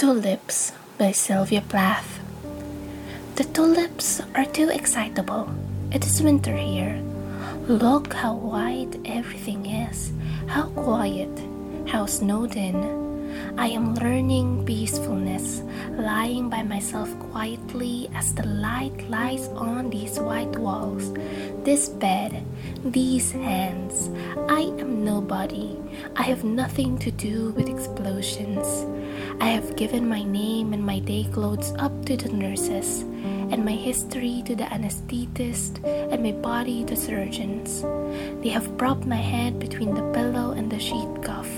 Tulips by Sylvia Plath. The tulips are too excitable. It is winter here. Look how white everything is, how quiet, how snowed in. I am learning peacefulness, lying by myself quietly as the light lies on these white walls, this bed, these hands. I nobody. I have nothing to do with explosions. I have given my name and my day clothes up to the nurses, and my history to the anesthetist, and my body to surgeons. They have propped my head between the pillow and the sheet cuff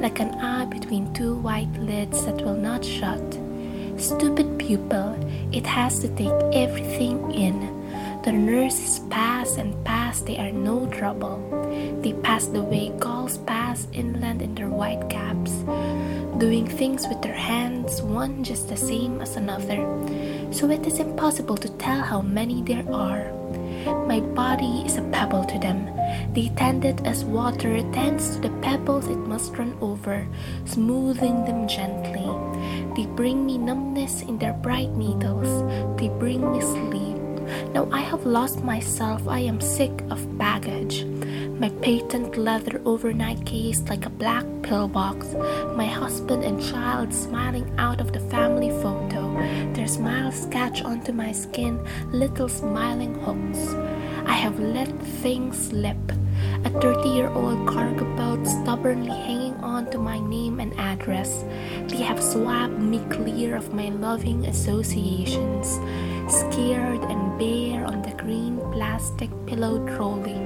like an eye between two white lids that will not shut. Stupid pupil, it has to take everything in. The nurses pass and pass, they are no trouble. They pass the way gulls pass inland in their white caps, doing things with their hands, one just the same as another. So it is impossible to tell how many there are. My body is a pebble to them. They tend it as water tends to the pebbles it must run over, smoothing them gently. They bring me numbness in their bright needles. They bring me sleep. Now I have lost myself. I am sick of baggage. My patent leather overnight case like a black pillbox. My husband and child smiling out of the family photo. Their smiles catch onto my skin, little smiling hooks. I have let things slip. A 30 year old cargo boat stubbornly hanging on to my name and address. They have swabbed me clear of my loving associations, scared and bare on the green plastic pillow trolley.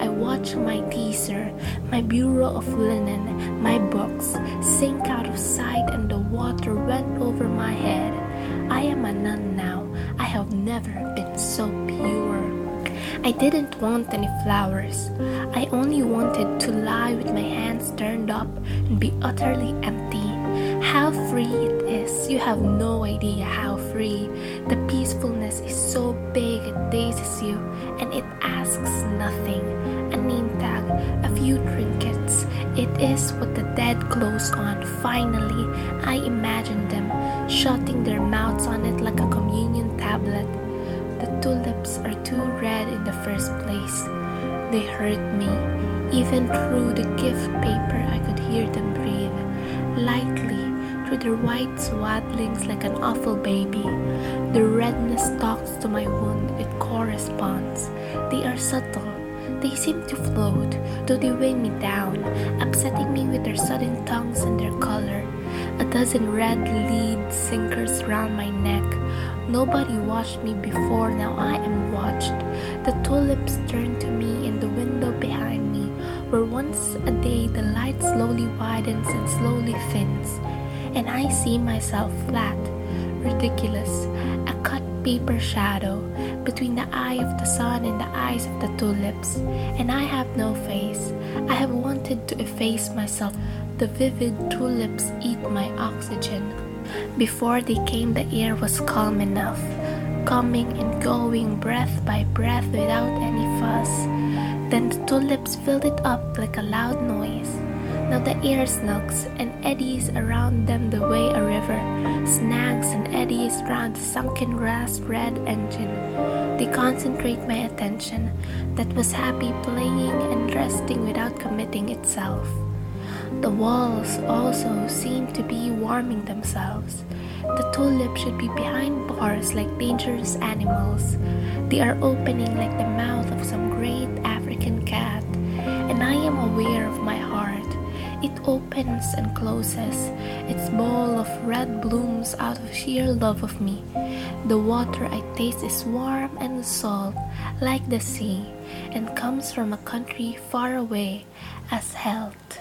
I watch my teaser, my bureau of linen, my books sink out of sight and the water went over my head. I am a nun now. I have never been so pure. I didn't want any flowers. I only wanted to lie with my hands turned up and be utterly empty. How free it is. You have no idea how free. The peacefulness is so big it dazes you and it asks nothing. A name tag, a few trinkets. It is what the dead close on. Finally, I imagine them shutting their mouths on it like a communion tablet. Tulips are too red in the first place. They hurt me. Even through the gift paper, I could hear them breathe. Lightly, through their white swaddlings like an awful baby. The redness talks to my wound, it corresponds. They are subtle. They seem to float, though they weigh me down, dozen red lead sinkers round my neck. Nobody watched me before, now I am watched. The tulips turn to me in the window behind me, where once a day the light slowly widens and slowly thins, and I see myself flat, ridiculous, a cut paper shadow between the eye of the sun and the eyes of the tulips, and I have no face. I have wanted to efface myself. The vivid tulips eat my oxygen. Before they came, the air was calm enough, coming and going breath by breath without any fuss. Then the tulips filled it up like a loud noise. Now the air snugs and eddies around them the way a river snags and eddies round the sunken grass red engine. They concentrate my attention that was happy playing and resting without committing itself. The walls also seem to be warming themselves. The tulips should be behind bars like dangerous animals. They are opening like the mouth of some great African cat, and I am aware of my heart. It opens and closes, its bowl of red blooms out of sheer love of me. The water I taste is warm and salt, like the sea, and comes from a country far away as health.